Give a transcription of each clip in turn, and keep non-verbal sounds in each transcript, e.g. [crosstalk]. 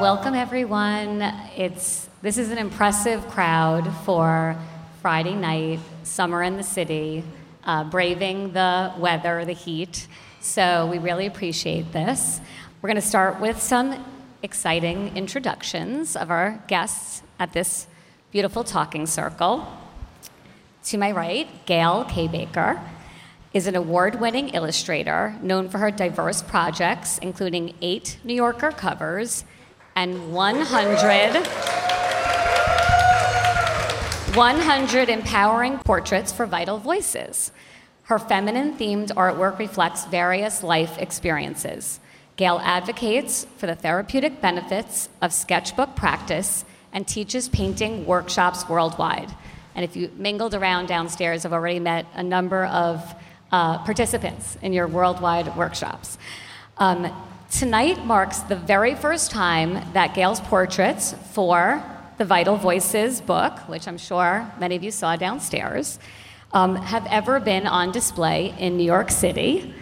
welcome everyone. It's this is an impressive crowd for Friday night, summer in the city, uh, braving the weather, the heat. So we really appreciate this. We're going to start with some exciting introductions of our guests at this beautiful talking circle. To my right, Gayle Kabaker is an award winning illustrator known for her diverse projects, including eight New Yorker covers and 100, 100 empowering portraits for vital voices. Her feminine themed artwork reflects various life experiences. Gayle advocates for the therapeutic benefits of sketchbook practice and teaches painting workshops worldwide. And if you mingled around downstairs, I've already met a number of uh, participants in your worldwide workshops. Um, tonight marks the very first time that Gayle's portraits for the Vital Voices book, which I'm sure many of you saw downstairs, um, have ever been on display in New York City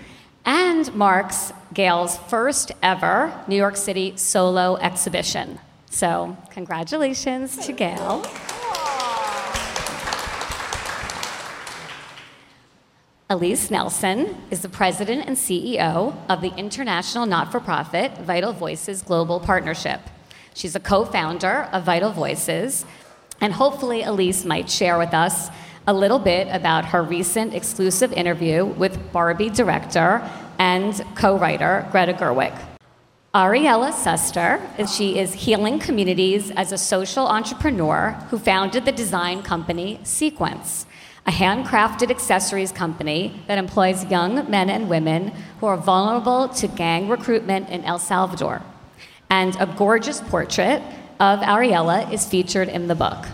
and marks Gayle's first ever New York City solo exhibition. So, congratulations to Gayle. Alyse Nelson is the president and CEO of the international not for profit Vital Voices Global Partnership. She's a co founder of Vital Voices, and hopefully, Alyse might share with us a little bit about her recent exclusive interview with Barbie director and co writer Greta Gerwig. Ariela Suster, she is healing communities as a social entrepreneur who founded the design company Sequence a handcrafted accessories company that employs young men and women who are vulnerable to gang recruitment in El Salvador. And a gorgeous portrait of Ariela is featured in the book.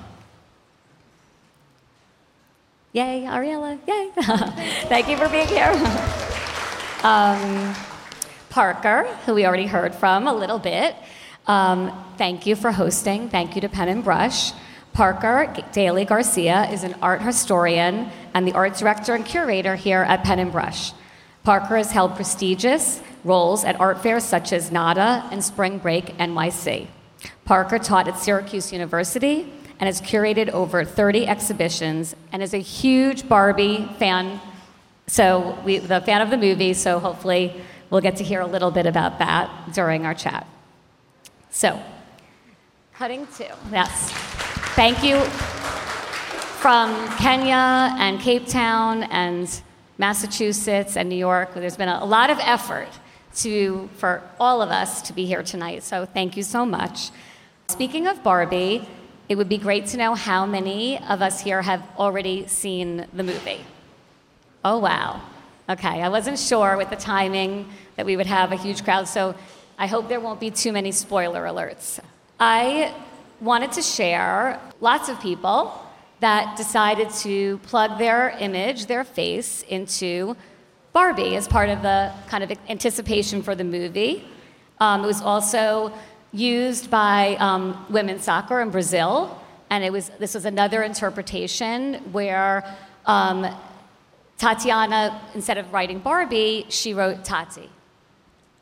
Yay, Ariela, yay. [laughs] Thank you for being here. [laughs] um, Parker, who we already heard from a little bit, um, thank you for hosting. Thank you to Pen and Brush. Parker Daley Garcia is an art historian and the art director and curator here at Pen and Brush. Parker has held prestigious roles at art fairs such as NADA and Spring Break NYC. Parker taught at Syracuse University and has curated over 30 exhibitions and is a huge Barbie fan. So, we, the fan of the movie, so hopefully we'll get to hear a little bit about that during our chat. So, cutting to, yes. Thank you from Kenya and Cape Town and Massachusetts and New York. There's been a, lot of effort to, for all of us to be here tonight, so thank you so much. Speaking of Barbie, it would be great to know how many of us here have already seen the movie. Oh, wow. Okay, I wasn't sure with the timing that we would have a huge crowd, so I hope there won't be too many spoiler alerts. I wanted to share lots of people that decided to plug their image, their face, into Barbie as part of the kind of anticipation for the movie. Um, it was also used by um, women's soccer in Brazil, and it was this was another interpretation where um, Tatiana, instead of writing Barbie, she wrote Tati,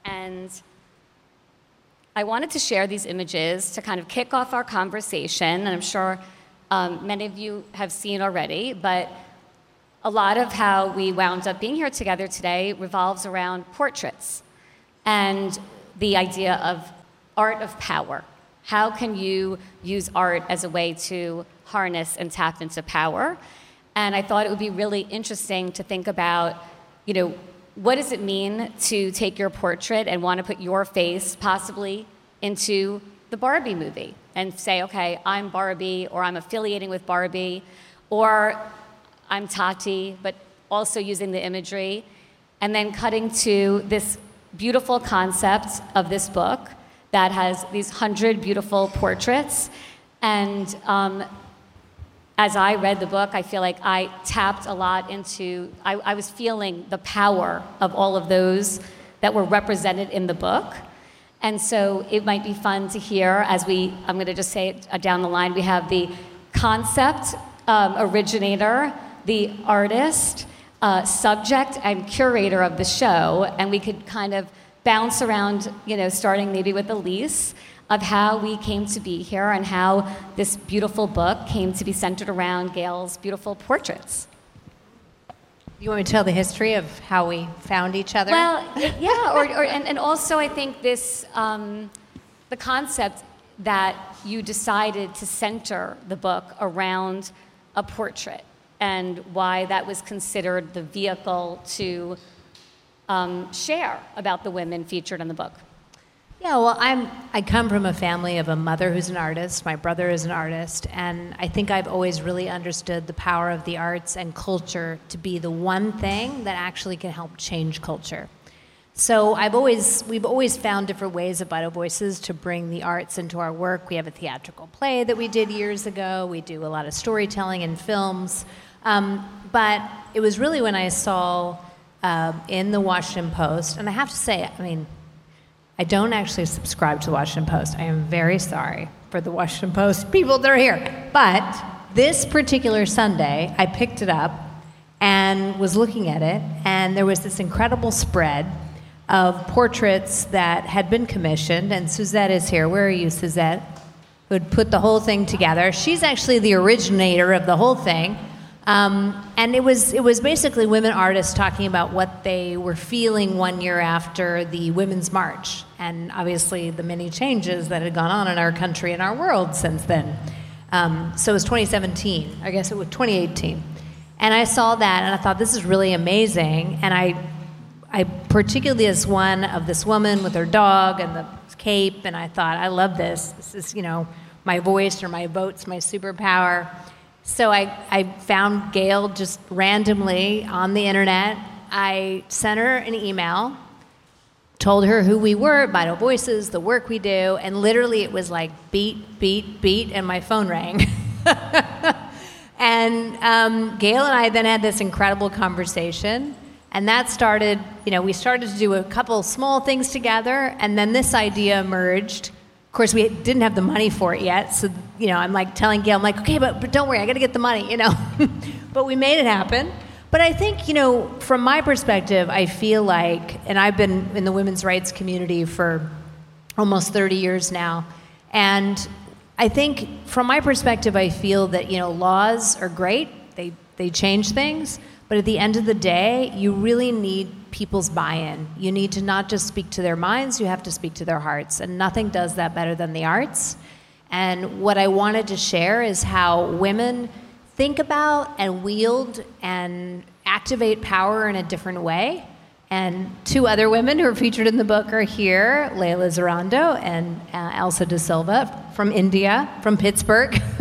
and I wanted to share these images to kind of kick off our conversation, and I'm sure um, many of you have seen already, but a lot of how we wound up being here together today revolves around portraits and the idea of art of power. How can you use art as a way to harness and tap into power? And I thought it would be really interesting to think about, you know, what does it mean to take your portrait and want to put your face possibly into the Barbie movie and say, okay, I'm Barbie or I'm affiliating with Barbie or I'm Tati, but also using the imagery and then cutting to this beautiful concept of this book that has these hundred beautiful portraits and um, as I read the book, I feel like I tapped a lot into, I, I, was feeling the power of all of those that were represented in the book. And so it might be fun to hear as we, I'm going to just say it uh, down the line, we have the concept um, originator, the artist, uh, subject, and curator of the show. And we could kind of bounce around, you know, starting maybe with Alyse of how we came to be here and how this beautiful book came to be centered around Gayle's beautiful portraits. You want me to tell the history of how we found each other? Well, yeah, or, or, and, and also I think this, um, the concept that you decided to center the book around a portrait and why that was considered the vehicle to um, share about the women featured in the book. Yeah, well, I'm, I come from a family of a mother who's an artist, my brother is an artist, and I think I've always really understood the power of the arts and culture to be the one thing that actually can help change culture. So I've always, we've always found different ways at Vital Voices to bring the arts into our work. We have a theatrical play that we did years ago. We do a lot of storytelling and films. Um, but it was really when I saw uh, in the Washington Post, and I have to say, I mean, I don't actually subscribe to the Washington Post. I am very sorry for the Washington Post people that are here. But this particular Sunday, I picked it up and was looking at it, and there was this incredible spread of portraits that had been commissioned. And Suzette is here. Where are you, Suzette? Who had put the whole thing together. She's actually the originator of the whole thing. Um, and it was it was basically women artists talking about what they were feeling one year after the Women's March, and obviously the many changes that had gone on in our country and our world since then. Um, so it was 2017, I guess it was 2018, and I saw that and I thought this is really amazing, and I I particularly as one of this woman with her dog and the cape, and I thought I love this. This is you know my voice or my vote's my superpower. So I, I found Gayle just randomly on the internet. I sent her an email, told her who we were, Vital Voices, the work we do, and literally it was like beat, beat, beat, and my phone rang. [laughs] and um, Gayle and I then had this incredible conversation. And that started, you know, we started to do a couple small things together, and then this idea emerged of course, we didn't have the money for it yet, so you know, I'm like telling Gayle, I'm like, okay, but, but don't worry, I got to get the money, you know. [laughs] but we made it happen. But I think, you know, from my perspective, I feel like, and I've been in the women's rights community for almost 30 years now, and I think from my perspective, I feel that you know, laws are great; they they change things. But at the end of the day, you really need people's buy in. You need to not just speak to their minds, you have to speak to their hearts. And nothing does that better than the arts. And what I wanted to share is how women think about and wield and activate power in a different way. And two other women who are featured in the book are here Leila Zarando and uh, Elsa D'Silva from India, from Pittsburgh. [laughs]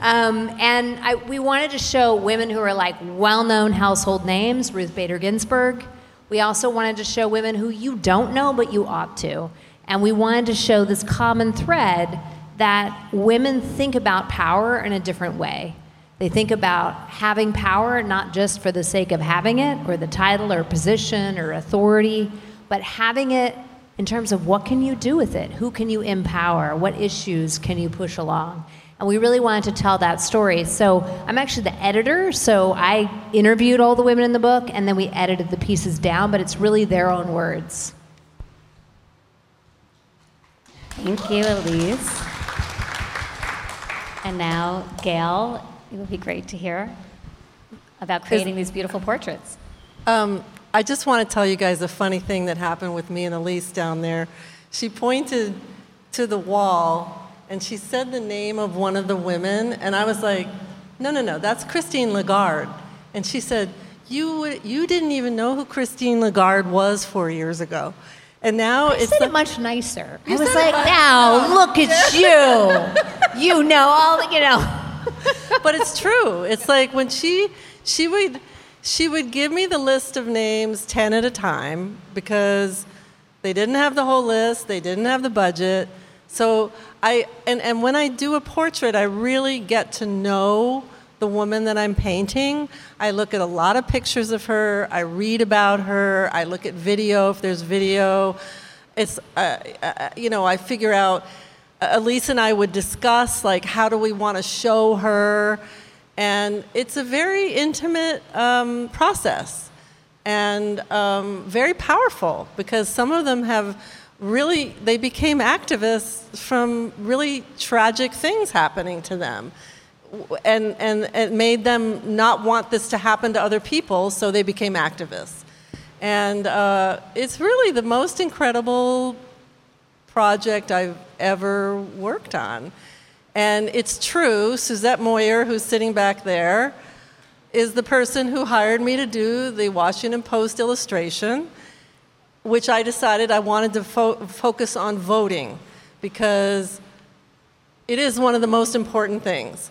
um, and I, we wanted to show women who are like well known household names Ruth Bader Ginsburg. We also wanted to show women who you don't know, but you ought to. And we wanted to show this common thread that women think about power in a different way. They think about having power not just for the sake of having it or the title or position or authority, but having it in terms of what can you do with it? Who can you empower? What issues can you push along? And we really wanted to tell that story. So I'm actually the editor, so I interviewed all the women in the book and then we edited the pieces down, but it's really their own words. Thank you, Alyse. And now, Gail, it would be great to hear about creating these beautiful portraits. Um, I just want to tell you guys a funny thing that happened with me and Alyse down there. She pointed to the wall and she said the name of one of the women, and I was like, no, no, no, that's Christine Lagarde. And she said, you, you didn't even know who Christine Lagarde was four years ago. And now I it's said like, it much nicer. I was like, now look at you. you know all you know. [laughs] but it's true. It's like when she she would she would give me the list of names 10 at a time because they didn't have the whole list, they didn't have the budget. So I and, and when I do a portrait, I really get to know the woman that I'm painting. I look at a lot of pictures of her, I read about her, I look at video if there's video. It's uh, uh, you know, I figure out Alyse and I would discuss like how do we want to show her, and it's a very intimate um, process and um, very powerful because some of them have really they became activists from really tragic things happening to them. And, and it made them not want this to happen to other people so they became activists. And uh, it's really the most incredible project i've ever worked on and it's true suzette moyer who's sitting back there is the person who hired me to do the washington post illustration which I decided I wanted to fo- focus on voting because it is one of the most important things.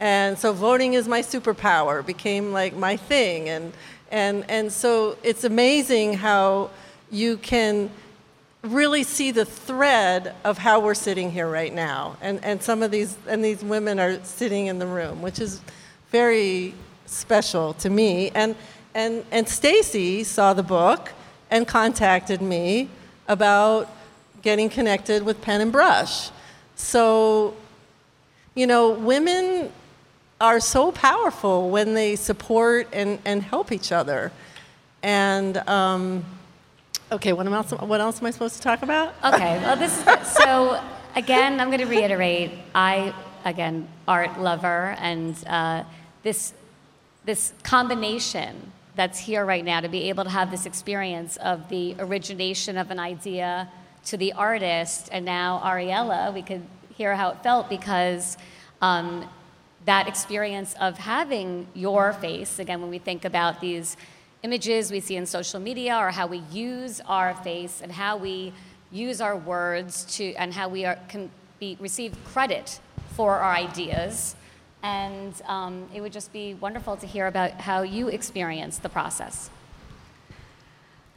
And so voting is my superpower, became like my thing. And, and, and so it's amazing how you can really see the thread of how we're sitting here right now. And, and some of these, and these women are sitting in the room, which is very special to me. And, and, and Stacey saw the book and contacted me about getting connected with Pen and Brush. So, you know, women are so powerful when they support and, and help each other. And, um, okay, what else, what else am I supposed to talk about? [laughs] Okay, well, this is so. Again, I'm going to reiterate. I again art lover, and uh, this this combination that's here right now to be able to have this experience of the origination of an idea to the artist and now Ariella, we could hear how it felt because um, that experience of having your face, again, when we think about these images we see in social media or how we use our face and how we use our words to and how we are, can be, receive credit for our ideas and um, it would just be wonderful to hear about how you experience the process.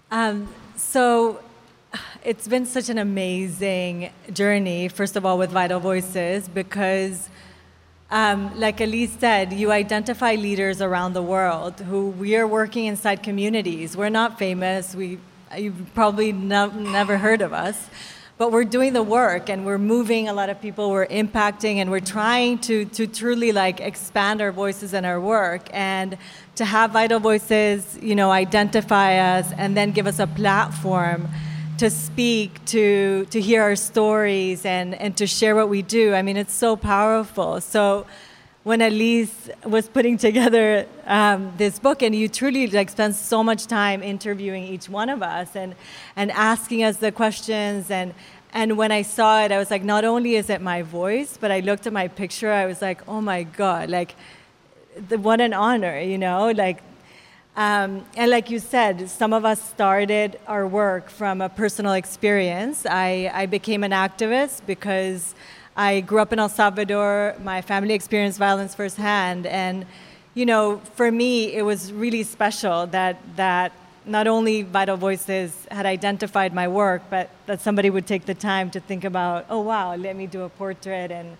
Um, so it's been such an amazing journey, first of all, with Vital Voices, because, um, like Alyse said, you identify leaders around the world who we are working inside communities. We're not famous. We, you've probably no, never heard of us but we're doing the work and we're moving a lot of people we're impacting and we're trying to, to truly like expand our voices and our work and to have vital voices you know identify us and then give us a platform to speak to to hear our stories and and to share what we do i mean it's so powerful so when Alyse was putting together um, this book, and you truly like spent so much time interviewing each one of us and and asking us the questions and and when I saw it, I was like, not only is it my voice, but I looked at my picture, I was like, oh my god, like the, what an honor, you know, like. Um, and like you said, some of us started our work from a personal experience. I, I became an activist because I grew up in El Salvador. My family experienced violence firsthand, and you know, for me, it was really special that that not only Vital Voices had identified my work, but that somebody would take the time to think about, oh wow, let me do a portrait and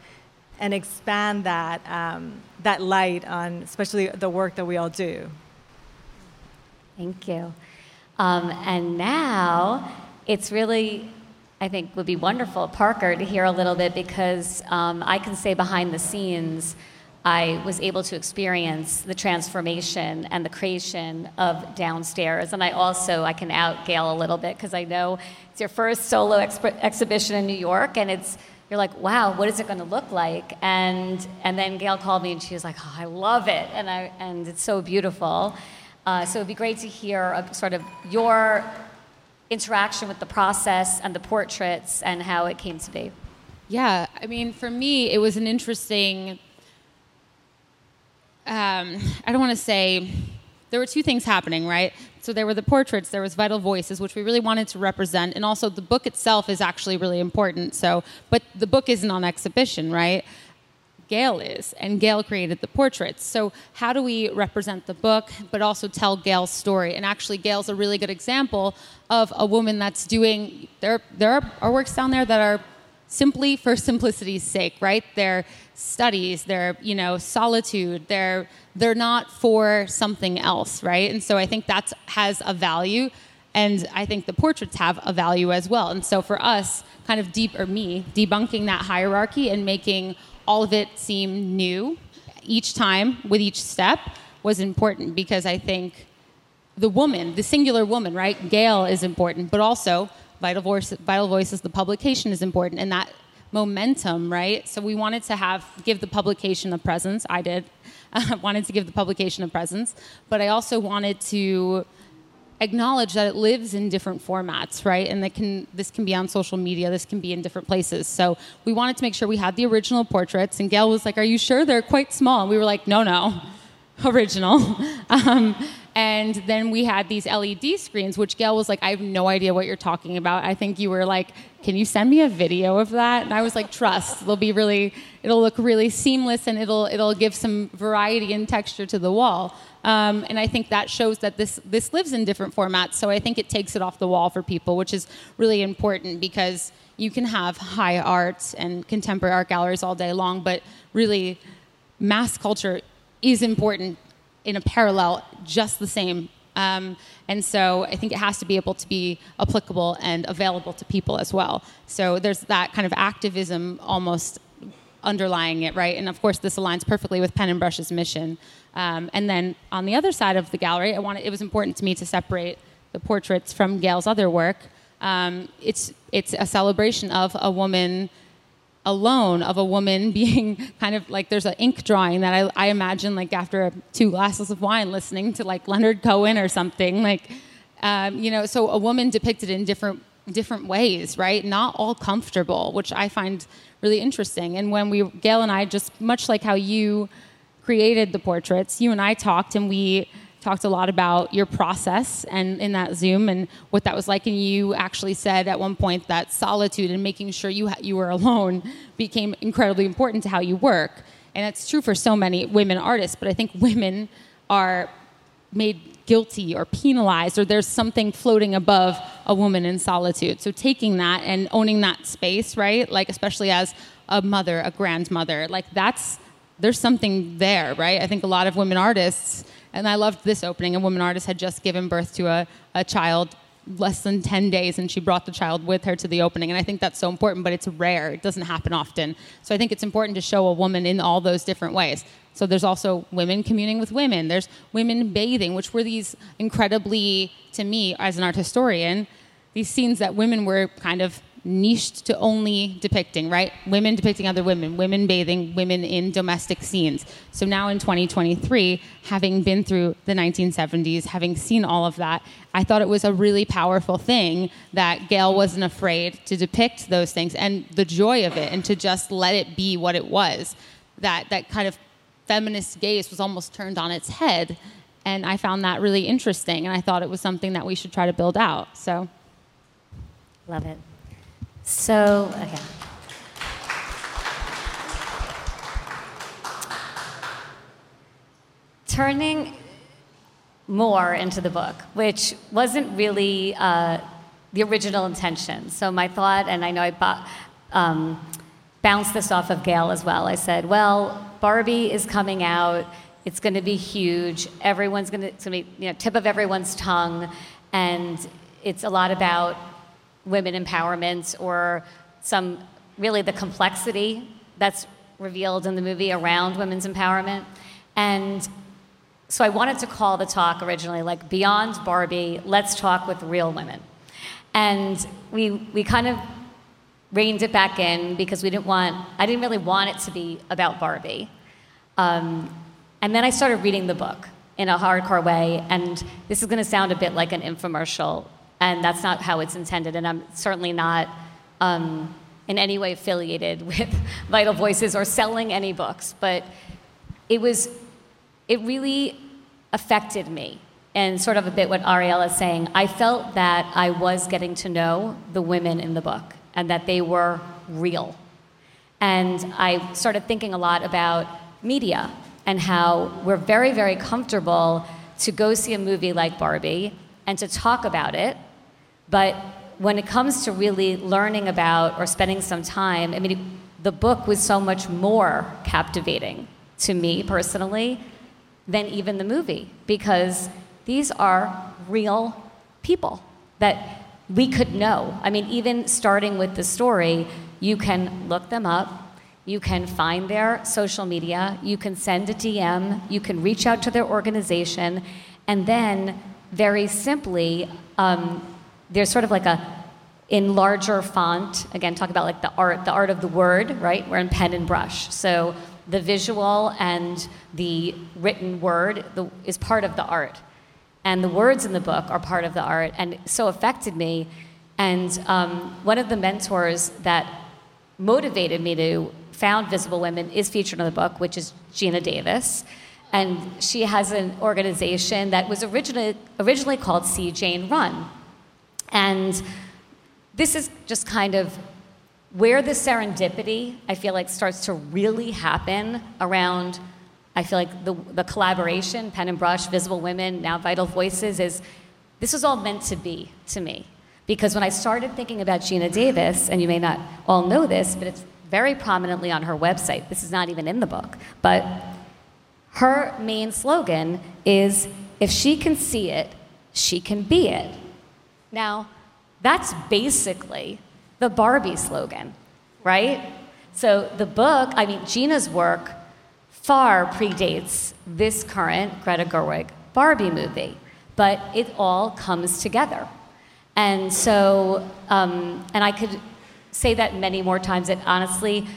and expand that um, that light on, especially the work that we all do. Thank you. Um, and now it's really I think would be wonderful, Parker, to hear a little bit because um, I can say behind the scenes, I was able to experience the transformation and the creation of downstairs. And I also I can out Gayle a little bit because I know it's your first solo exp- exhibition in New York, and it's you're like, wow, what is it going to look like? And and then Gayle called me and she was like, oh, I love it, and I and it's so beautiful. Uh, so it'd be great to hear a, sort of your interaction with the process and the portraits and how it came to be? Yeah, I mean, for me, it was an interesting. Um, I don't want to say there were two things happening, right? So there were the portraits, there was Vital Voices, which we really wanted to represent, and also the book itself is actually really important. So, but the book isn't on exhibition, right? Gayle is, and Gayle created the portraits. So, how do we represent the book, but also tell Gayle's story? And actually, Gayle's a really good example of a woman that's doing. There, there are, are works down there that are simply for simplicity's sake, right? They're studies, they're you know solitude, they're they're not for something else, right? And so I think that has a value, and I think the portraits have a value as well. And so for us, kind of deep or me debunking that hierarchy and making all of it seemed new each time with each step was important because I think the woman, the singular woman, right? Gayle is important, but also Vital, Voice, Vital Voices, the publication is important, and that momentum, right? So we wanted to have give the publication a presence. I did. [laughs] I wanted to give the publication a presence, but I also wanted to acknowledge that it lives in different formats, right? And that can this can be on social media, this can be in different places. So we wanted to make sure we had the original portraits. And Gayle was like, "Are you sure they're quite small?" And we were like, "No, no, [laughs] original." [laughs] um, and then we had these LED screens, which Gayle was like, "I have no idea what you're talking about." I think you were like, "Can you send me a video of that?" And I was like, "Trust, it'll be really, it'll look really seamless, and it'll it'll give some variety and texture to the wall." Um, and I think that shows that this this lives in different formats. So I think it takes it off the wall for people, which is really important because you can have high art and contemporary art galleries all day long, but really, mass culture is important in a parallel, just the same. Um, and so I think it has to be able to be applicable and available to people as well. So there's that kind of activism almost underlying it, right? And of course, this aligns perfectly with Pen and Brush's mission. Um, and then on the other side of the gallery, I wanted, it was important to me to separate the portraits from Gayle's other work. Um, it's, it's a celebration of a woman alone, of a woman [laughs] being kind of like there's an ink drawing that I, I imagine like after two glasses of wine listening to like Leonard Cohen or something. Like, um, you know, so a woman depicted in different different ways, right? Not all comfortable, which I find really interesting. And when we, Gayle and I, just much like how you created the portraits, you and I talked and we talked a lot about your process and in that Zoom and what that was like. And you actually said at one point that solitude and making sure you you were [laughs] alone became incredibly important to how you work. And it's true for so many women artists, but I think women are made guilty or penalized or there's something floating above a woman in solitude. So taking that and owning that space, right? Like especially as a mother, a grandmother, like that's there's something there, right? I think a lot of women artists and I loved this opening. A woman artist had just given birth to a, a child less than 10 days and she brought the child with her to the opening. And i think that's so important but it's rare. It doesn't happen often. So i think it's important to show a woman in all those different ways. So there's also women communing with women. There's women bathing which were these incredibly to me as an art historian these scenes that women were kind of niched to only depicting, right? Women depicting other women, women bathing, women in domestic scenes. So now in 2023, having been through the 1970s, having seen all of that, I thought it was a really powerful thing that Gayle wasn't afraid to depict those things and the joy of it and to just let it be what it was. That that kind of feminist gaze was almost turned on its head. And I found that really interesting and I thought it was something that we should try to build out. So Love it. So, okay. Turning more into the book, which wasn't really uh, the original intention. So, my thought, and I know I bo- um, bounced this off of Gayle as well. I said, well, Barbie is coming out. It's going to be huge. Everyone's going to be, you know, tip of everyone's tongue. And it's a lot about women empowerment or some really the complexity that's revealed in the movie around women's empowerment. And so I wanted to call the talk originally like Beyond Barbie, Let's Talk with Real Women. And we, we kind of reined it back in because we didn't want, I didn't really want it to be about Barbie. Um, and then I started reading the book in a hardcore way, and this is going to sound a bit like an infomercial and that's not how it's intended. And I'm certainly not um, in any way affiliated [laughs] with Vital Voices or selling any books, but it was, it really affected me. And sort of a bit what Ariel is saying, I felt that I was getting to know the women in the book and that they were real. And I started thinking a lot about media and how we're very, very comfortable to go see a movie like Barbie and to talk about it but when it comes to really learning about or spending some time, I mean, the book was so much more captivating to me personally than even the movie because these are real people that we could know. I mean, even starting with the story, you can look them up, you can find their social media, you can send a DM, you can reach out to their organization, and then very simply, um, there's sort of like a in larger font. Again, talk about like the art, the art of the word, right? We're in pen and brush. So the visual and the written word the, is part of the art. And the words in the book are part of the art, and so affected me. And um, one of the mentors that motivated me to found Visible Women is featured in the book, which is Geena Davis. And she has an organization that was originally, originally called See Jane Run. And this is just kind of where the serendipity, I feel like, starts to really happen around, I feel like the, the collaboration, Pen and Brush, Visible Women, now Vital Voices, is this was all meant to be to me. Because when I started thinking about Geena Davis, and you may not all know this, but it's very prominently on her website, this is not even in the book, but her main slogan is if she can see it, she can be it. Now, that's basically the Barbie slogan, right? So the book, I mean, Geena's work far predates this current Greta Gerwig Barbie movie, but it all comes together. And so, um, and I could say that many more times. That honestly,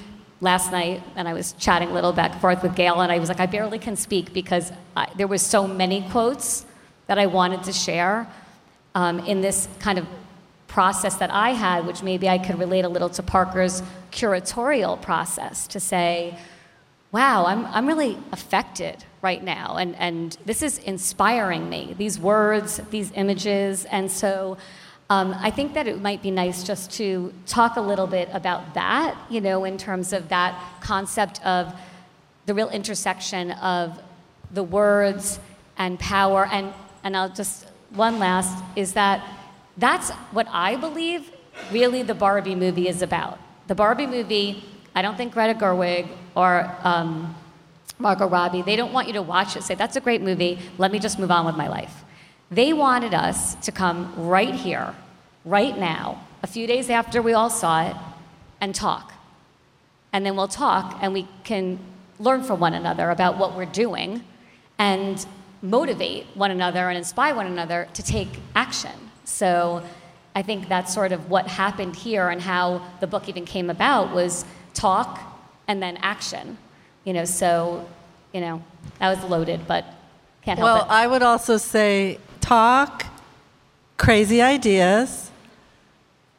last night, and I was chatting a little back and forth with Gayle, and I was like, I barely can speak because I, there was so many quotes that I wanted to share um, in this kind of process that I had, which maybe I could relate a little to Parker's curatorial process to say, wow, I'm, I'm really affected right now. And, and this is inspiring me, these words, these images. And so um, I think that it might be nice just to talk a little bit about that, you know, in terms of that concept of the real intersection of the words and power. And, and I'll just, one last, is that that's what I believe really the Barbie movie is about. The Barbie movie, I don't think Greta Gerwig or um, Margot Robbie, they don't want you to watch it, say, that's a great movie, let me just move on with my life. They wanted us to come right here, right now, a few days after we all saw it, and talk. And then we'll talk and we can learn from one another about what we're doing and motivate one another and inspire one another to take action. So I think that's sort of what happened here and how the book even came about was talk and then action. You know, so, you know, that was loaded, but can't help well, it. Well, I would also say talk, crazy ideas,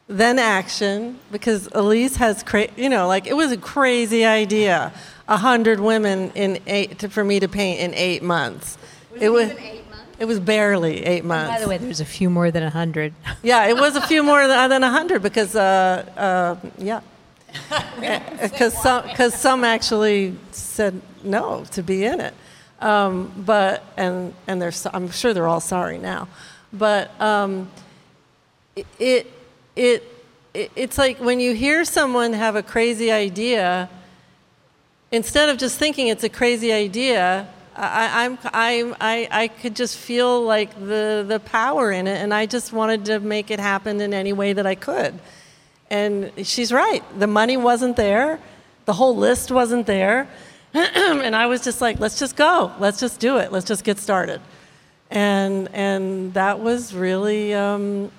then action, because Alyse has, cra- you know, like it was a crazy idea. A hundred women in eight to, for me to paint in eight months. Was it, it was. eight it was barely eight months. By the way, there's a few more than a hundred. yeah, it was a few more than a hundred because, uh, uh, yeah, [laughs] because [laughs] some because some actually said no to be in it, um, but and and they're I'm sure they're all sorry now, but um, it, it it it's like when you hear someone have a crazy idea, instead of just thinking it's a crazy idea, I, I'm, I'm, I, I could just feel like the, the power in it, and I just wanted to make it happen in any way that I could. And she's right. The money wasn't there, the whole list wasn't there. [clears throat] and I was just like, let's just go. Let's just do it. Let's just get started. And, and that was really um,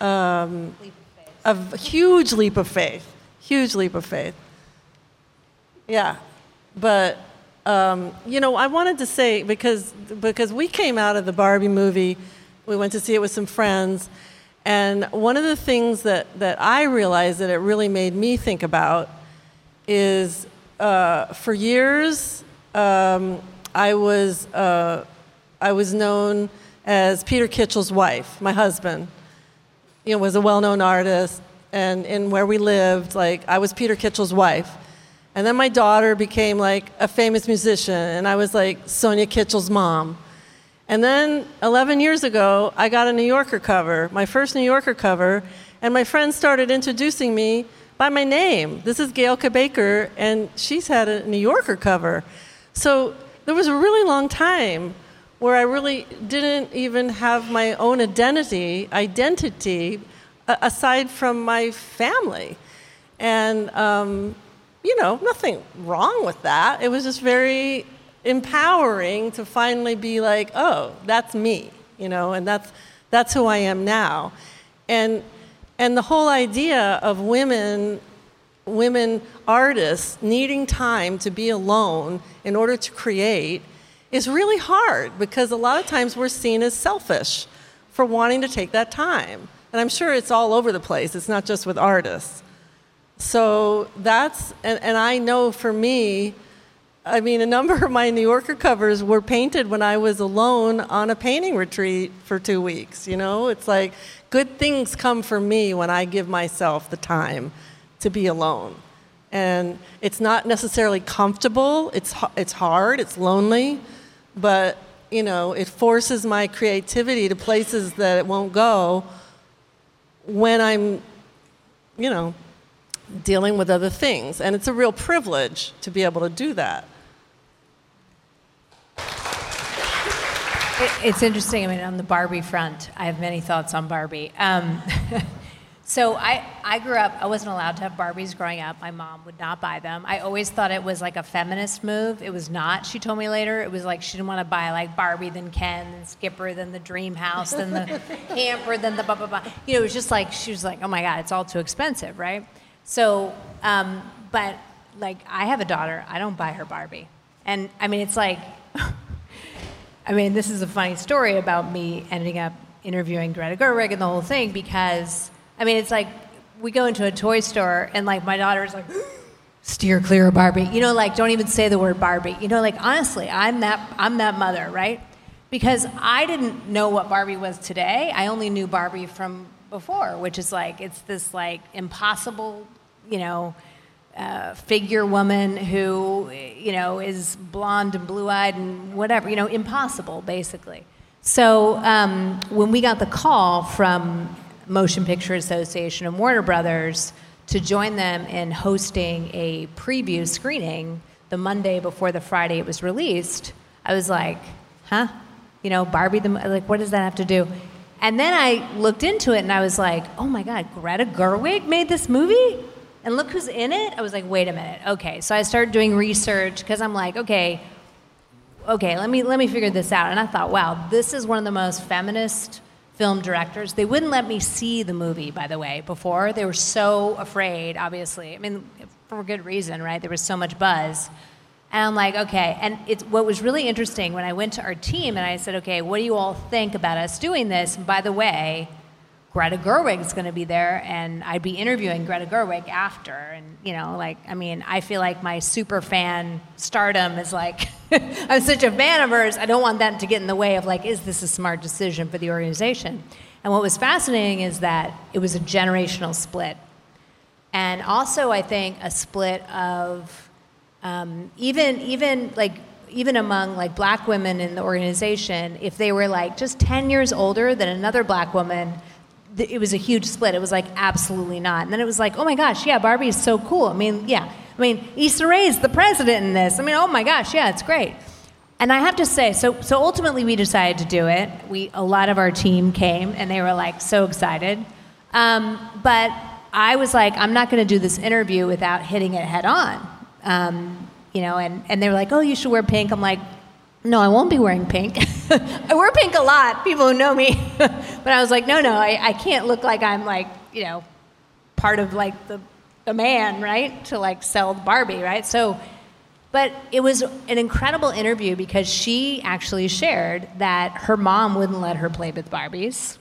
um, a huge leap of faith. Huge leap of faith. Yeah. But um, you know, I wanted to say because because we came out of the Barbie movie, we went to see it with some friends, and one of the things that that I realized that it really made me think about is uh, for years um, I was uh, I was known as Peter Kitchell's wife. My husband, you know, was a well-known artist, and in where we lived, like I was Peter Kitchell's wife. And then my daughter became like a famous musician, and I was like Sonya Kitchell's mom. And then 11 years ago, I got a New Yorker cover, my first New Yorker cover, and my friends started introducing me by my name. This is Gayle Baker, and she's had a New Yorker cover. So there was a really long time where I really didn't even have my own identity, identity aside from my family. And um, you know, nothing wrong with that. It was just very empowering to finally be like, oh, that's me, you know, and that's, that's who I am now. And And the whole idea of women women artists needing time to be alone in order to create is really hard because a lot of times we're seen as selfish for wanting to take that time. And I'm sure it's all over the place, it's not just with artists. So that's, and, and I know for me, I mean, a number of my New Yorker covers were painted when I was alone on a painting retreat for two weeks. You know, it's like good things come for me when I give myself the time to be alone. And it's not necessarily comfortable, it's, it's hard, it's lonely, but you know, it forces my creativity to places that it won't go when I'm, you know, dealing with other things. And it's a real privilege to be able to do that. It's interesting. I mean, on the Barbie front, I have many thoughts on Barbie. Um, [laughs] So I, I grew up, I wasn't allowed to have Barbies growing up. My mom would not buy them. I always thought it was like a feminist move. It was not. She told me later it was like she didn't want to buy like Barbie, then Ken, then Skipper, then the dream house, then the [laughs] hamper, then the blah, blah, blah. You know, it was just like, she was like, oh my God, it's all too expensive, right? So, um, but like I have a daughter, I don't buy her Barbie. And I mean, it's like, [laughs] I mean, this is a funny story about me ending up interviewing Greta Gerwig and the whole thing because I mean, it's like we go into a toy store and like my daughter's like, [gasps] steer clear of Barbie. You know, like don't even say the word Barbie. You know, like honestly, I'm that I'm that mother, right? Because I didn't know what Barbie was today. I only knew Barbie from before, which is like it's this like impossible, you know, uh, figure woman who you know is blonde and blue-eyed and whatever, you know, impossible basically. So um, when we got the call from Motion Picture Association and Warner Brothers to join them in hosting a preview screening the Monday before the Friday it was released, I was like, huh? You know, Barbie, the, like, what does that have to do? And then I looked into it and I was like, oh my God, Greta Gerwig made this movie? And look who's in it? I was like, wait a minute. Okay. So I started doing research because I'm like, okay, okay, let me, let me figure this out. And I thought, wow, this is one of the most feminist film directors. They wouldn't let me see the movie, by the way, before. They were so afraid, obviously. I mean, for good reason, right? There was so much buzz. And I'm like, okay. And it's, what was really interesting when I went to our team and I said, okay, what do you all think about us doing this? And by the way, Greta Gerwig is going to be there, and I'd be interviewing Greta Gerwig after. And, you know, like, I mean, I feel like my super fan stardom is like, [laughs] I'm such a fan of hers, I don't want that to get in the way of, like, is this a smart decision for the organization? And what was fascinating is that it was a generational split. And also, I think, a split of um, even, even like, even among like black women in the organization, if they were like just 10 years older than another black woman, it was a huge split. It was like absolutely not. And then it was like, oh my gosh, yeah, Barbie is so cool. I mean, yeah. I mean, Issa Rae is the president in this. I mean, oh my gosh, yeah, it's great. And I have to say, so so ultimately we decided to do it. We a lot of our team came and they were like so excited. Um, but I was like, I'm not going to do this interview without hitting it head on. Um, you know, and, and they were like, oh, you should wear pink. I'm like, no, I won't be wearing pink. [laughs] I wear pink a lot, people who know me. [laughs] but I was like, no, no, I, I can't look like I'm like, you know, part of like the, the man, right? To like sell Barbie, right? So, but it was an incredible interview because she actually shared that her mom wouldn't let her play with Barbies.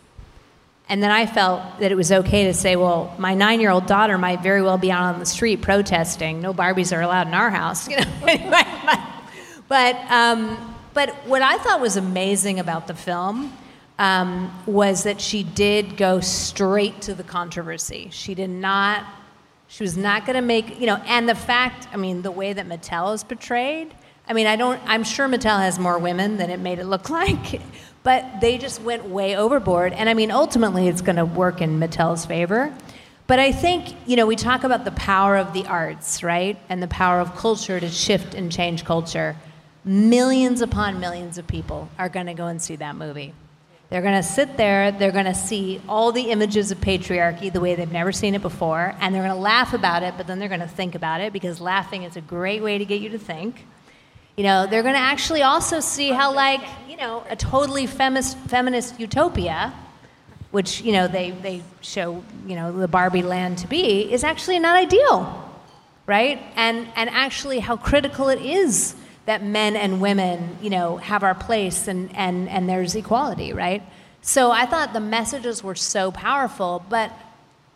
And then I felt that it was okay to say, well, my nine year old daughter might very well be out on the street protesting. No Barbies are allowed in our house. [laughs] You know? anyway, but, um, but what I thought was amazing about the film um, was that she did go straight to the controversy. She did not, she was not going to make, you know, and the fact, I mean, the way that Mattel is portrayed, I mean, I don't, I'm sure Mattel has more women than it made it look [laughs] like, but they just went way overboard. And I mean, ultimately, it's going to work in Mattel's favor. But I think, you know, we talk about the power of the arts, right? And the power of culture to shift and change culture millions upon millions of people are going to go and see that movie. They're going to sit there, they're going to see all the images of patriarchy the way they've never seen it before, and they're going to laugh about it, but then they're going to think about it because laughing is a great way to get you to think. You know, they're going to actually also see how, like, you know, a totally feminist, feminist utopia which you know they, they show you know the Barbie land to be, is actually not ideal, right? And and actually how critical it is that men and women you know have our place and and and there's equality, right? So I thought the messages were so powerful, but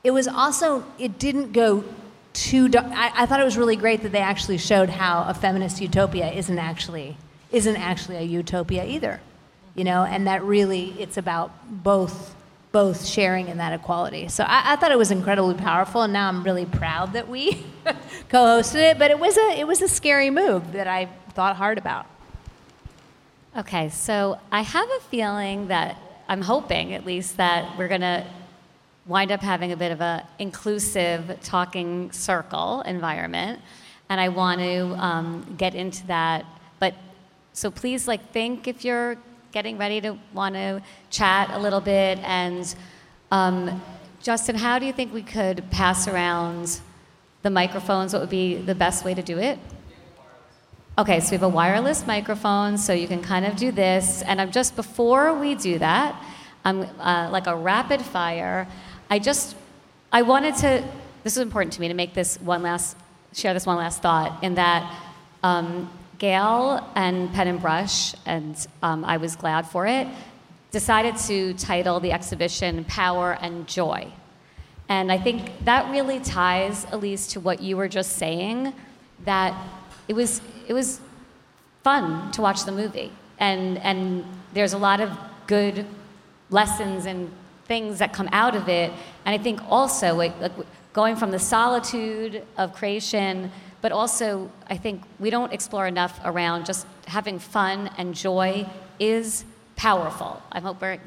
it was also it didn't go too. I, I thought it was really great that they actually showed how a feminist utopia isn't actually isn't actually a utopia either, you know, and that really it's about both both sharing in that equality. So I, I thought it was incredibly powerful, and now I'm really proud that we [laughs] co-hosted it. But it was a it was a scary move that I thought hard about. Okay, so I have a feeling that I'm hoping at least that we're going to wind up having a bit of a inclusive talking circle environment, and I want to um, get into that. But so please, like, think if you're getting ready to want to chat a little bit. And um, Justin, how do you think we could pass around the microphones? What would be the best way to do it? Okay, so we have a wireless microphone, so you can kind of do this. And I'm just before we do that, I'm uh, like a rapid fire. I just, I wanted to. This is important to me to make this one last, share this one last thought. In that, um, Gayle and Pen and Brush, and um, I was glad for it, decided to title the exhibition "Power and Joy," and I think that really ties, Alyse, to what you were just saying. That it was it was fun to watch the movie, and and there's a lot of good lessons and things that come out of it. And I think also like, going from the solitude of creation, but also I think we don't explore enough around just having fun and joy is powerful. I hope we're,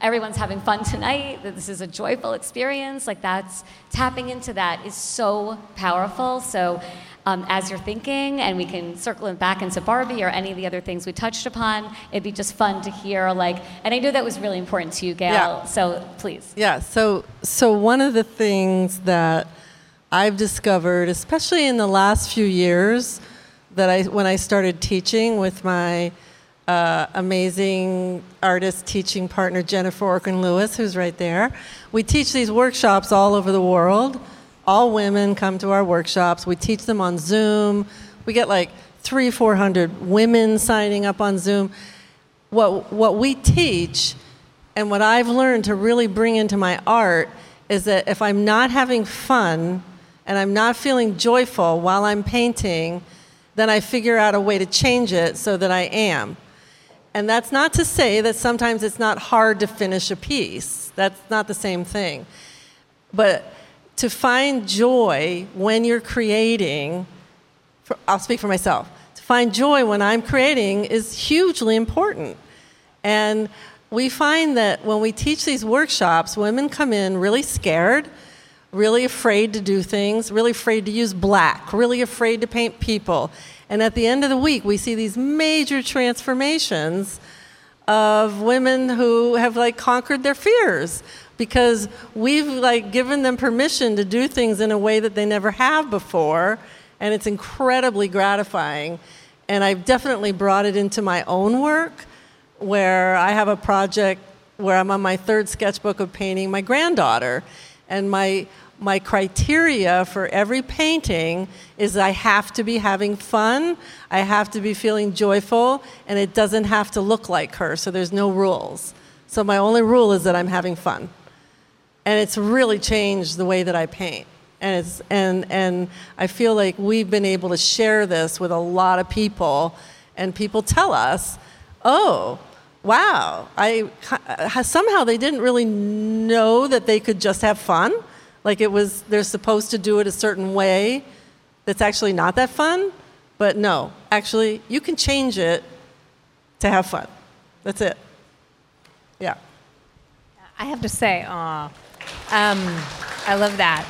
everyone's having fun [laughs] tonight, that this is a joyful experience. Like that's tapping into that is so powerful. So um, as you're thinking, and we can circle it back into Barbie or any of the other things we touched upon. It'd be just fun to hear, like, and I knew that was really important to you, Gayle. Yeah. So please. Yeah. So so one of the things that I've discovered, especially in the last few years, that I when I started teaching with my uh, amazing artist teaching partner Jennifer Orkin Lewis, who's right there. We teach these workshops all over the world all women come to our workshops. We teach them on Zoom. We get like three, 400 women signing up on Zoom. What, what we teach and what I've learned to really bring into my art is that if I'm not having fun and I'm not feeling joyful while I'm painting, then I figure out a way to change it so that I am. And that's not to say that sometimes it's not hard to finish a piece. That's not the same thing. But to find joy when you're creating, for, I'll speak for myself, to find joy when I'm creating is hugely important. And we find that when we teach these workshops, women come in really scared, really afraid to do things, really afraid to use black, really afraid to paint people. And at the end of the week, we see these major transformations of women who have like conquered their fears because we've like given them permission to do things in a way that they never have before and it's incredibly gratifying. And i've definitely brought it into my own work where i have a project where i'm on my third sketchbook of painting my granddaughter. And my my criteria for every painting is I have to be having fun, I have to be feeling joyful, and it doesn't have to look like her, so there's no rules. So my only rule is that I'm having fun and it's really changed the way that I paint. And, it's, and, and I feel like we've been able to share this with a lot of people, and people tell us, oh, wow, I, uh, somehow they didn't really know that they could just have fun. Like it was, they're supposed to do it a certain way that's actually not that fun. But no, actually, you can change it to have fun. That's it. Yeah. I have to say, aw. Um, I love that.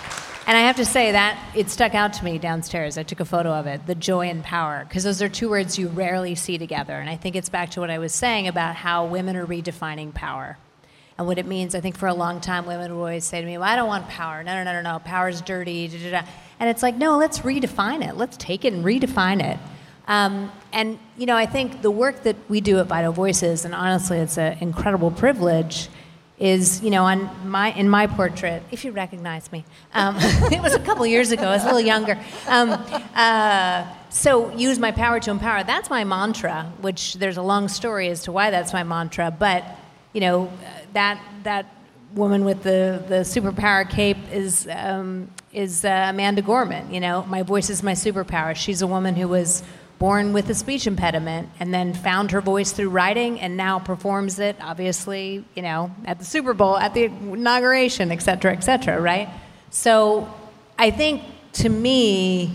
And I have to say that it stuck out to me downstairs. I took a photo of it, the joy and power, because those are two words you rarely see together. And I think it's back to what I was saying about how women are redefining power and what it means. I think for a long time, women would always say to me, well, I don't want power. No, no, no, no, no. Power's dirty. Da, da, da. And it's like, no, let's redefine it. Let's take it and redefine it. Um, and, you know, I think the work that we do at Vital Voices, and honestly, it's an incredible privilege is, you know, on my in my portrait, if you recognize me, um, [laughs] it was a couple years ago. I was a little younger. Um, uh, so use my power to empower. That's my mantra. Which there's a long story as to why that's my mantra. But you know, that that woman with the the superpower cape is um, is uh, Amanda Gorman. You know, my voice is my superpower. She's a woman who was born with a speech impediment and then found her voice through writing and now performs it obviously you know at the super bowl at the inauguration et cetera et cetera right? So i think to me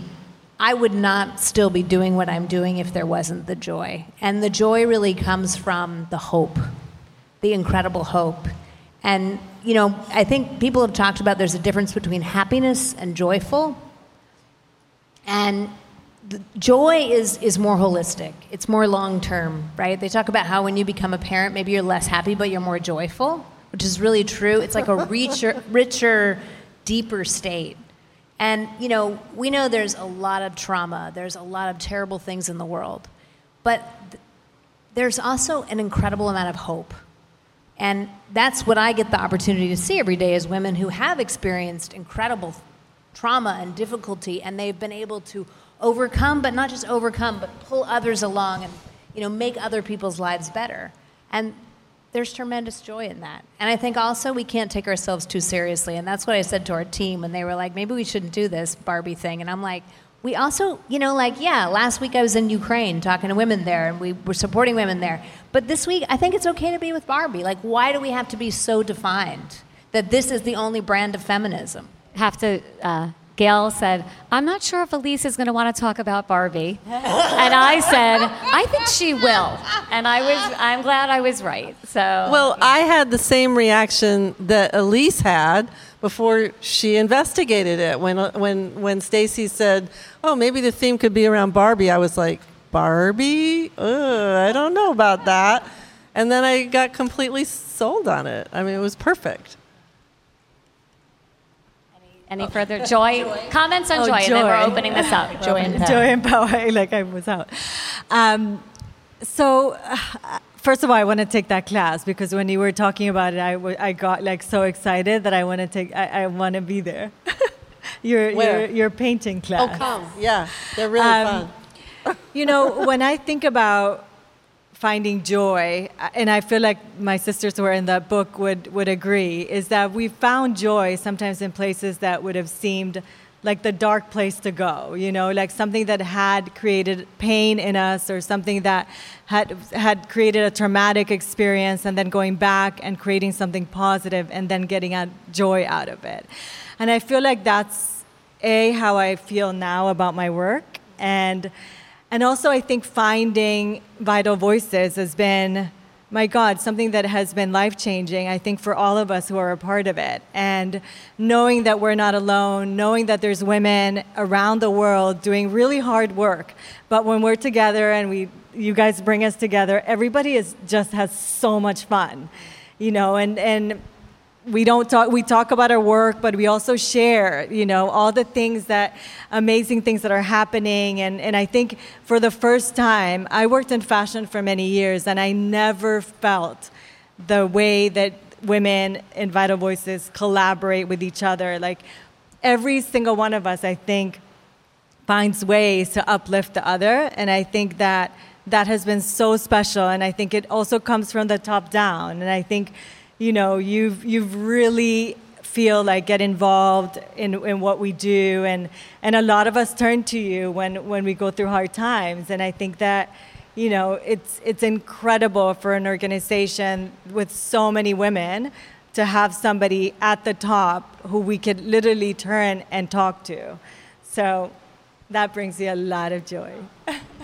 i would not still be doing what i'm doing if there wasn't the joy. And the joy really comes from the hope the incredible hope. And you know i think people have talked about there's a difference between happiness and joyful. And joy is is more holistic. It's more long term, right? They talk about how when you become a parent, maybe you're less happy, but you're more joyful, which is really true. It's like a [laughs] richer, richer, deeper state. And you know, we know there's a lot of trauma. There's a lot of terrible things in the world, but th- there's also an incredible amount of hope. And that's what I get the opportunity to see every day is women who have experienced incredible trauma and difficulty, and they've been able to overcome, but not just overcome, but pull others along and you know make other people's lives better. And there's tremendous joy in that. And I think also we can't take ourselves too seriously. And that's what I said to our team when they were like, maybe we shouldn't do this Barbie thing. And I'm like, we also, you know, like, yeah, last week I was in Ukraine talking to women there and we were supporting women there. But this week, I think it's okay to be with Barbie. Like, why do we have to be so defined that this is the only brand of feminism? Have to. Uh, Gayle said, I'm not sure if Alyse is going to want to talk about Barbie. [laughs] and I said, I think she will. And I was, I'm glad I was right. So, Well, I had the same reaction that Alyse had before she investigated it. When when when Stacey said, "Oh, maybe the theme could be around Barbie," I was like, "Barbie? Ugh, I don't know about that." And then I got completely sold on it. I mean, it was perfect. Any further joy? Comments on Oh, joy, and then we're opening this up. [laughs] Joy and power. Joy and power, [laughs] like I was out. Um, so, uh, [sighs] first of all, I want to take that class because when you were talking about it, I, w- I got like so excited that I want to take. I, I want to be there. [laughs] your, your your painting class. Oh, come. Yeah, they're really Um, fun. You know, when I think about finding joy, uh, and I feel like my sisters who are in that book would, would agree, is that we found joy sometimes in places that would have seemed like the dark place to go, you know, like something that had created pain in us or something that had, had created a traumatic experience and then going back and creating something positive and then getting a joy out of it. And I feel like that's a how I feel now about my work and and also I think finding vital voices has been my god something that has been life changing I think for all of us who are a part of it. And knowing that we're not alone knowing that there's women around the world doing really hard work but when we're together and we you guys bring us together everybody is just has so much fun you know? And and we don't talk we talk about our work but we also share you know all the things that amazing things that are happening. And, and i think for the first time i worked in fashion for many years and i never felt the way that women in vital voices collaborate with each other. Like every single one of us i think finds ways to uplift the other. And i think that that has been so special. And i think it also comes from the top down. And i think you know you've you've really feel like get involved in, in what we do. And and a lot of us turn to you when when we go through hard times. And i think that you know it's it's incredible for an organization with so many women to have somebody at the top who we could literally turn and talk to. So that brings me a lot of joy [laughs]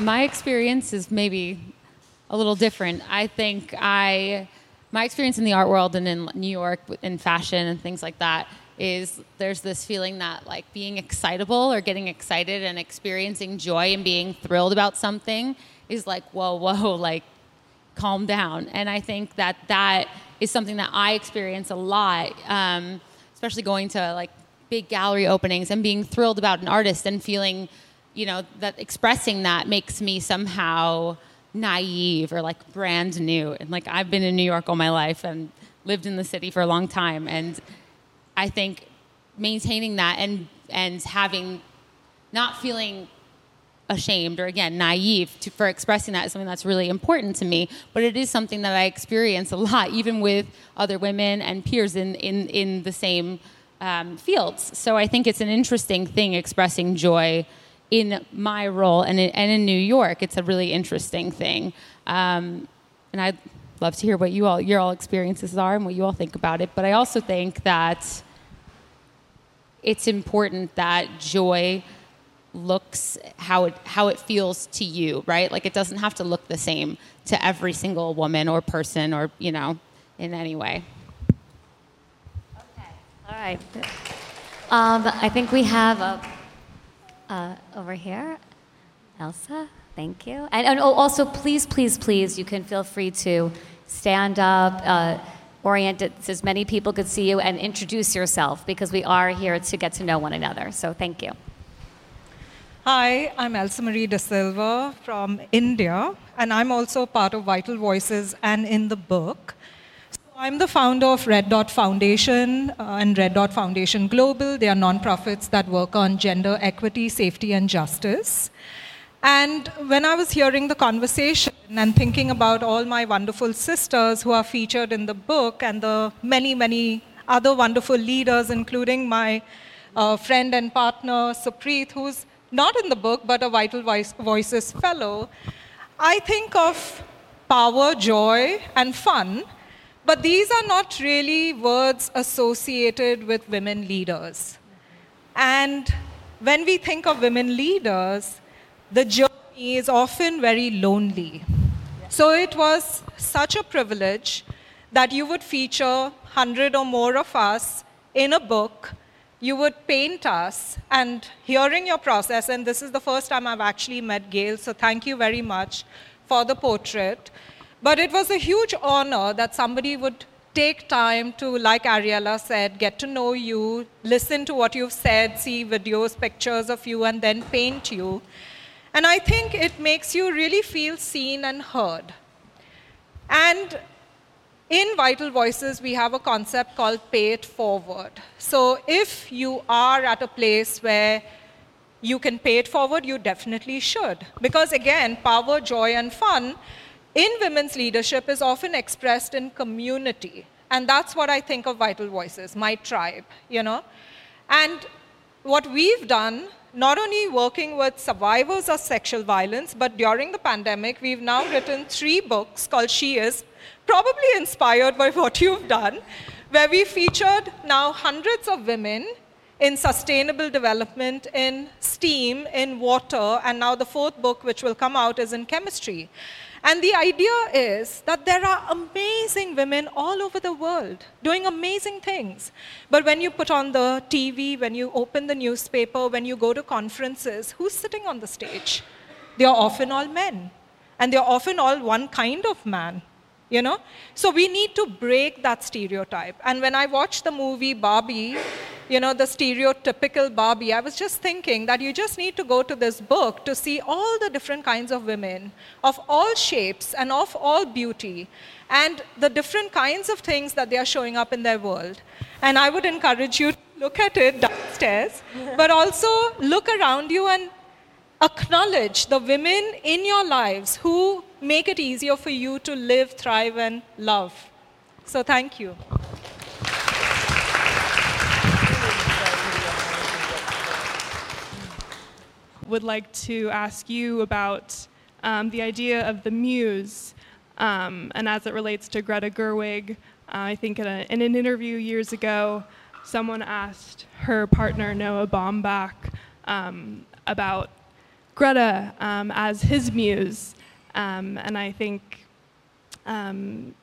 my experience is maybe a little different. I think I, my experience in the art world and in New York in fashion and things like that is there's this feeling that like being excitable or getting excited and experiencing joy and being thrilled about something is like whoa [laughs] whoa like calm down and i think that that is something that i experience a lot um, especially going to like big gallery openings and being thrilled about an artist and feeling you know that expressing that makes me somehow naive or like brand new. And like I've been in New York all my life and lived in the city for a long time. And I think maintaining that and and having not feeling ashamed or again naive to, for expressing that is something that's really important to me but it is something that i experience a lot even with other women and peers in, in, in the same um, fields so i think it's an interesting thing expressing joy in my role and in, and in new york it's a really interesting thing um, and i'd love to hear what you all your all experiences are and what you all think about it but i also think that it's important that joy looks how it how it feels to you right like it doesn't have to look the same to every single woman or person or you know in any way Okay. All right. Um, I think we have a, uh, over here, Elsa. Thank you. And, and also, please, please, please, you can feel free to stand up, uh, orient it so as many people could see you, and introduce yourself because we are here to get to know one another. So thank you. Hi, I'm Elsa Marie D'Silva from India, and I'm also part of Vital Voices and in the book. I'm the founder of Red Dot Foundation uh, and Red Dot Foundation Global. They are nonprofits that work on gender equity, safety, and justice. And when I was hearing the conversation and thinking about all my wonderful sisters who are featured in the book and the many, many other wonderful leaders, including my uh, friend and partner, Supreet, who's not in the book, but a Vital Voice- Voices fellow, I think of power, joy, and fun, but these are not really words associated with women leaders. And when we think of women leaders, the journey is often very lonely. So it was such a privilege that you would feature 100 or more of us in a book. You would paint us, and hearing your process, and this is the first time I've actually met Gayle, so thank you very much for the portrait. But it was a huge honor that somebody would take time to, like Ariela said, get to know you, listen to what you've said, see videos, pictures of you, and then paint you. And I think it makes you really feel seen and heard. And in Vital Voices, we have a concept called pay it forward. So if you are at a place where you can pay it forward, you definitely should. Because again, power, joy, and fun in women's leadership is often expressed in community. And that's what I think of Vital Voices, my tribe, you know? And what we've done, not only working with survivors of sexual violence, but during the pandemic, we've now written three books called She Is, probably inspired by what you've done, where we featured now hundreds of women in sustainable development, in STEAM, in water, and now the fourth book, which will come out, is in chemistry. And the idea is that there are amazing women all over the world doing amazing things. But when you put on the TV, when you open the newspaper, when you go to conferences, who's sitting on the stage? They are often all men. And they're often all one kind of man you know? So we need to break that stereotype. And when i watched the movie barbie you know the stereotypical barbie i was just thinking that you just need to go to this book to see all the different kinds of women of all shapes and of all beauty and the different kinds of things that they are showing up in their world. And i would encourage you to look at it downstairs [laughs] but also look around you and acknowledge the women in your lives who make it easier for you to live, thrive, and love. So, thank you. would like to ask you about um, the idea of the muse, um, and as it relates to Greta Gerwig. Uh, I think in, a, in, an interview years ago, someone asked her partner Noah Baumbach um, about Greta um, as his muse, um, and I think um,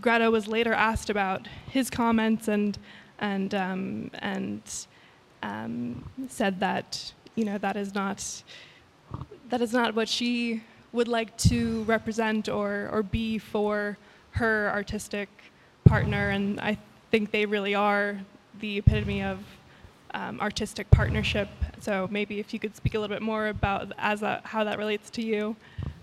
Greta was later asked about his comments and and and said that you know that is not that is not what she would like to represent or or be for her artistic partner. And I think they really are the epitome of um, artistic partnership so maybe if you could speak a little bit more about as a, how that relates to you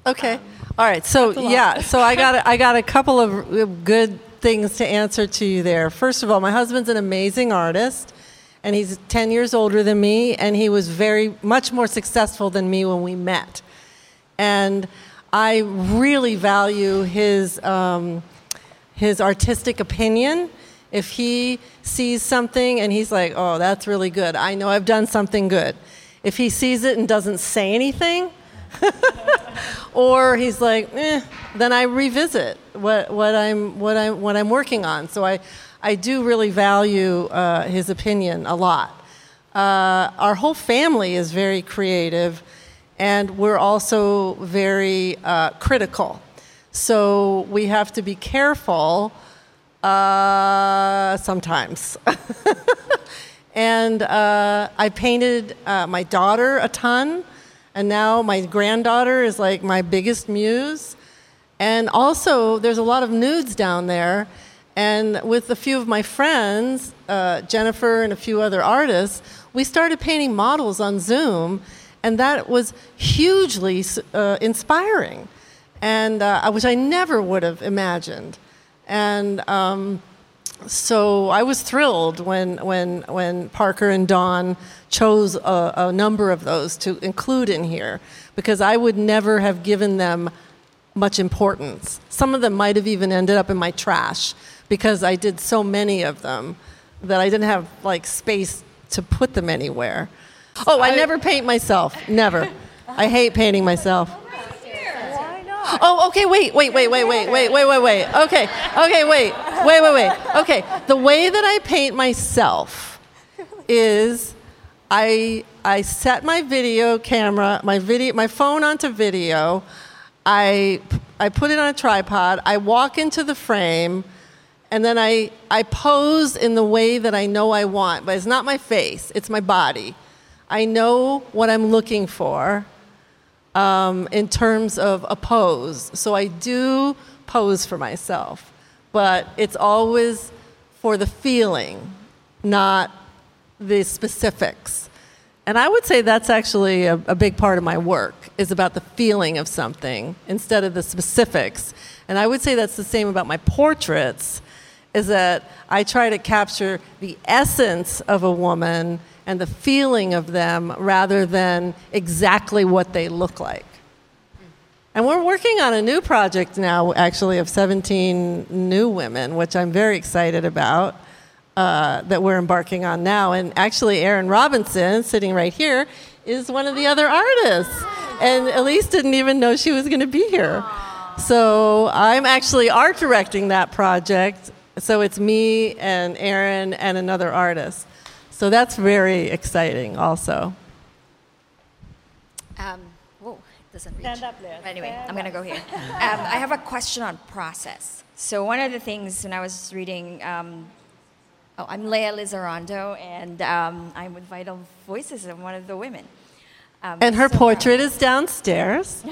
Okay. All right. So yeah. So I got a, I got a couple of uh, good things to answer to you there. First of all, my husband's an amazing artist, and he's 10 years older than me, and he was very much more successful than me when we met. And I really value his um, his artistic opinion. If he sees something and he's like, "Oh, that's really good. I know I've done something good." If he sees it and doesn't say anything, [laughs] or he's like, eh, then I revisit what, what, I'm, what, I'm, what I'm working on. So I, I do really value uh, his opinion a lot. Uh, our whole family is very creative, and we're also very uh, critical. So we have to be careful uh, sometimes. [laughs] and uh, I painted uh, my daughter a ton. And now my granddaughter is like my biggest muse. And also, there's a lot of nudes down there. And with a few of my friends, uh, Jennifer and a few other artists, we started painting models on Zoom. And that was hugely uh, inspiring, and uh, which I never would have imagined. And um, so I was thrilled when, when, when Parker and Don chose a, a, number of those to include in here because I would never have given them much importance. Some of them might have even ended up in my trash because I did so many of them that I didn't have like space to put them anywhere. Oh, I, I never paint myself. Never. I hate painting myself. Oh, okay, wait, wait, wait, wait, wait, wait, wait, wait, wait. Okay, okay, wait, wait, wait, wait. Okay, the way that I paint myself is I I set my video camera, my video, my phone onto video. I I put it on a tripod. I walk into the frame, and then I I pose in the way that I know I want, but it's not my face; it's my body. I know what I'm looking for um, in terms of a pose. So I do pose for myself, but it's always for the feeling, not the specifics. And I would say that's actually a, a, big part of my work is about the feeling of something instead of the specifics. And I would say that's the same about my portraits is that I try to capture the essence of a woman and the feeling of them rather than exactly what they look like. And we're working on a new project now, actually, of 17 new women, which I'm very excited about, uh, that we're embarking on now. And actually, Erin Robinson, sitting right here, is one of the other artists. And Alyse didn't even know she was going to be here. So I'm actually art directing that project. So it's me and Erin and another artist. So that's very exciting also. Um, whoa, it doesn't reach. Stand up there. Anyway, Stand I'm going to go here. [laughs] Um, I have a question on process. So one of the things when I was reading, um, oh, I'm Leah Lizarrando, and um, I'm with Vital Voices. I'm one of the women. Um, and her so portrait is downstairs.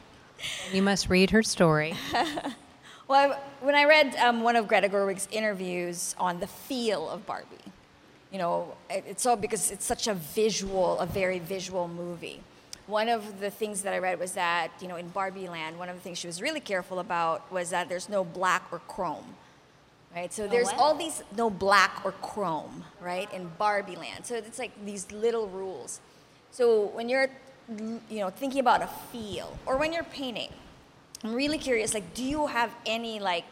[laughs] you must read her story. [laughs] well, when I read um, one of Greta Gerwig's interviews on the feel of Barbie, you know, it's all because it's such a visual, a very visual movie. One of the things that I read was that, you know, in Barbie Land, one of the things she was really careful about was that there's no black or chrome, right? So there's all these no black or chrome, right, in Barbie Land. So it's like these little rules. So when you're, you know, thinking about a feel, or when you're painting, I'm really curious, like, do you have any, like,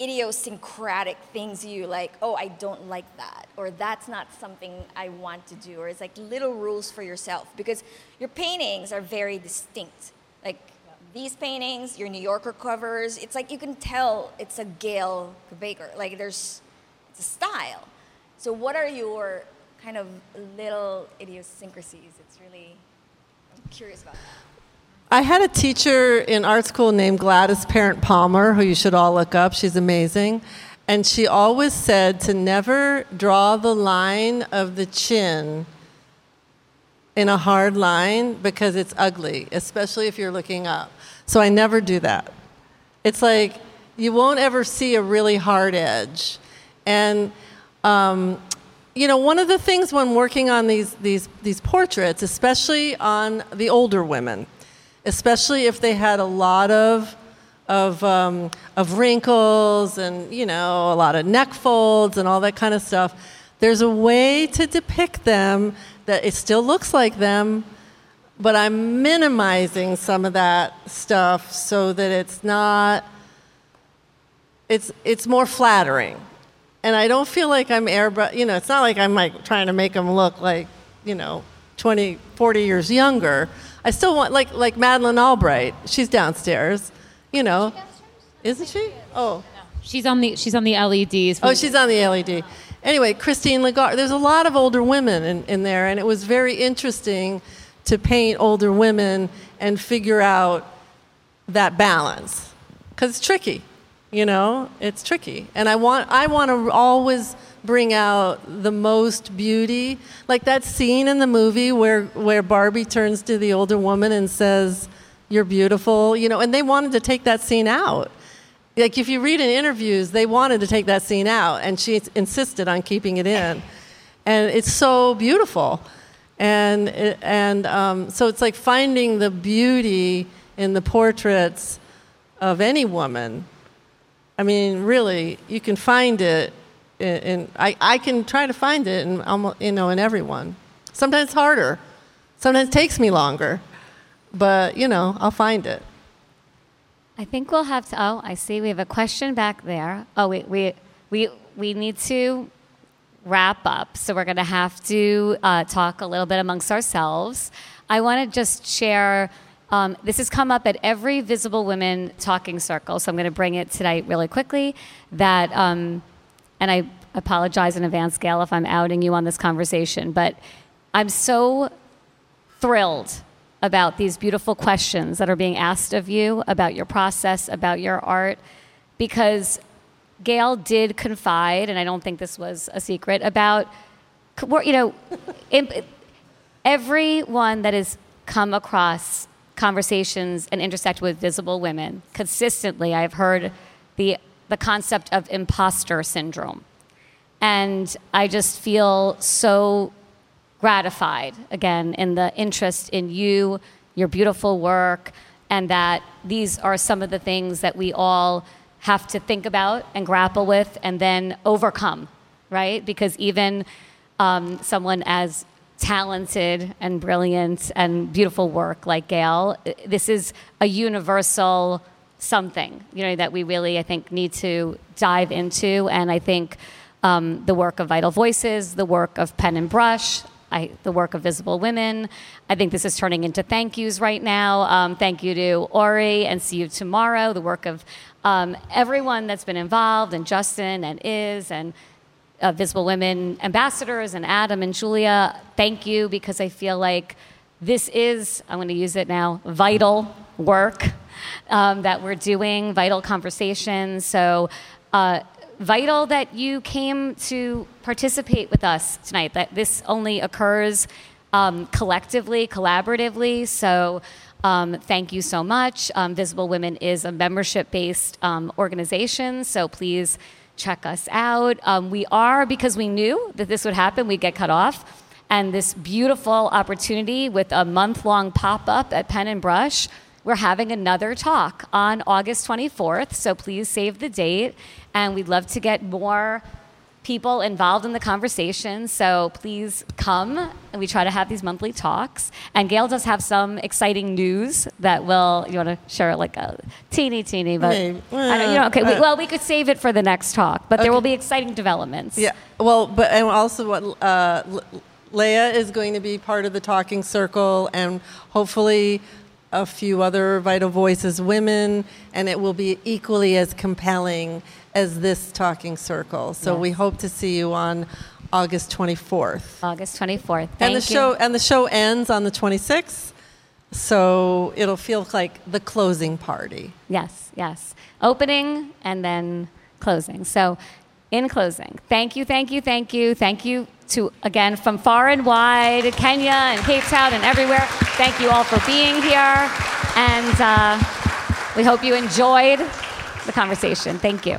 idiosyncratic things you like, oh, I don't like that, or that's not something I want to do, or it's like little rules for yourself because your paintings are very distinct. Like these paintings, your New Yorker covers, it's like you can tell it's a Gayle Baker. Like there's, it's a style. So what are your kind of little idiosyncrasies? It's really, I'm curious about that. I had a teacher in art school named Gladys Parent Palmer, who you should all look up. She's amazing. And she always said to never draw the line of the chin in a hard line because it's ugly, especially if you're looking up. So I never do that. It's like you won't ever see a really hard edge. And, um, you know, one of the things when working on these, these, these portraits, especially on the older women, especially if they had a lot of of um, of wrinkles and you know a lot of neck folds and all that kind of stuff. There's a way to depict them that it still looks like them, but I'm minimizing some of that stuff so that it's not it's it's more flattering. And I don't feel like I'm airbrush, you know, it's not like I'm like trying to make them look like, you know, 20, 40 years younger. I still want like like Madeleine Albright. She's downstairs, you know. Isn't she? Oh. She's on the she's on the LEDs. Oh, she's on the LED. Anyway, Christine Lagarde. There's a lot of older women in, in there, and it was very interesting to paint older women and figure out that balance because it's tricky. You know, it's tricky, and I want I want to always bring out the most beauty, like that scene in the movie where where Barbie turns to the older woman and says, "You're beautiful," you know, and they wanted to take that scene out. Like if you read in interviews, they wanted to take that scene out, and she insisted on keeping it in, and it's so beautiful, and and um, so it's like finding the beauty in the portraits of any woman. I mean, really, you can find it, in I, I can try to find it in almost, you know in everyone. Sometimes harder, sometimes it takes me longer, but you know I'll find it. I think we'll have to. Oh, I see. We have a question back there. Oh, we we we we need to wrap up, so we're going to have to uh, talk a little bit amongst ourselves. I want to just share. Um, this has come up at every Visible Women talking circle, so I'm going to bring it tonight really quickly. That, um, and I apologize in advance, Gayle, if I'm outing you on this conversation, but I'm so thrilled about these beautiful questions that are being asked of you about your process, about your art, because Gayle did confide, and I don't think this was a secret, about, you know, [laughs] everyone that has come across conversations and intersect with visible women consistently, I've heard the, the concept of imposter syndrome. And I just feel so gratified again in the interest in you, your beautiful work, and that these are some of the things that we all have to think about and grapple with and then overcome, right? Because even um, someone as talented and brilliant and beautiful work like Gayle, this is a universal something, you know, that we really, I think, need to dive into. And I think um, the work of Vital Voices, the work of Pen and Brush, I, the work of Visible Women. I think this is turning into thank yous right now. Um, thank you to Ori and see you tomorrow. The work of um, everyone that's been involved, and Justin and Is and uh, Visible Women ambassadors and Adam and Julia. Thank you because I feel like this is, I'm going to use it now, vital work um, that we're doing, vital conversations. So, uh, vital that you came to participate with us tonight, that this only occurs um, collectively, collaboratively. So, um, thank you so much. Um, Visible Women is a membership based um, organization, so please check us out. Um, we are, because we knew that this would happen, we'd get cut off. And this beautiful opportunity with a month long pop up at Pen and Brush we're having another talk on August 24th, so please save the date. And we'd love to get more people involved in the conversation. So please come. And we try to have these monthly talks. And Gayle does have some exciting news that will, you want to share like a teeny, teeny, but Maybe. I don't, you know, okay. we, Uh, well, we could save it for the next talk, but there will be exciting developments. Yeah. Well, but and also what uh, Le- Leia is going to be part of the talking circle, and hopefully a few other vital voices, women, and it will be equally as compelling as this talking circle. So we hope to see you on August 24th. August 24th. Thank and the you. show and the show ends on the 26th. So it'll feel like the closing party. Yes, yes. Opening and then closing. So, in closing, thank you, thank you, thank you, thank you to, again, from far and wide, Kenya and Cape Town and everywhere. Thank you all for being here. And uh, we hope you enjoyed the conversation. Thank you.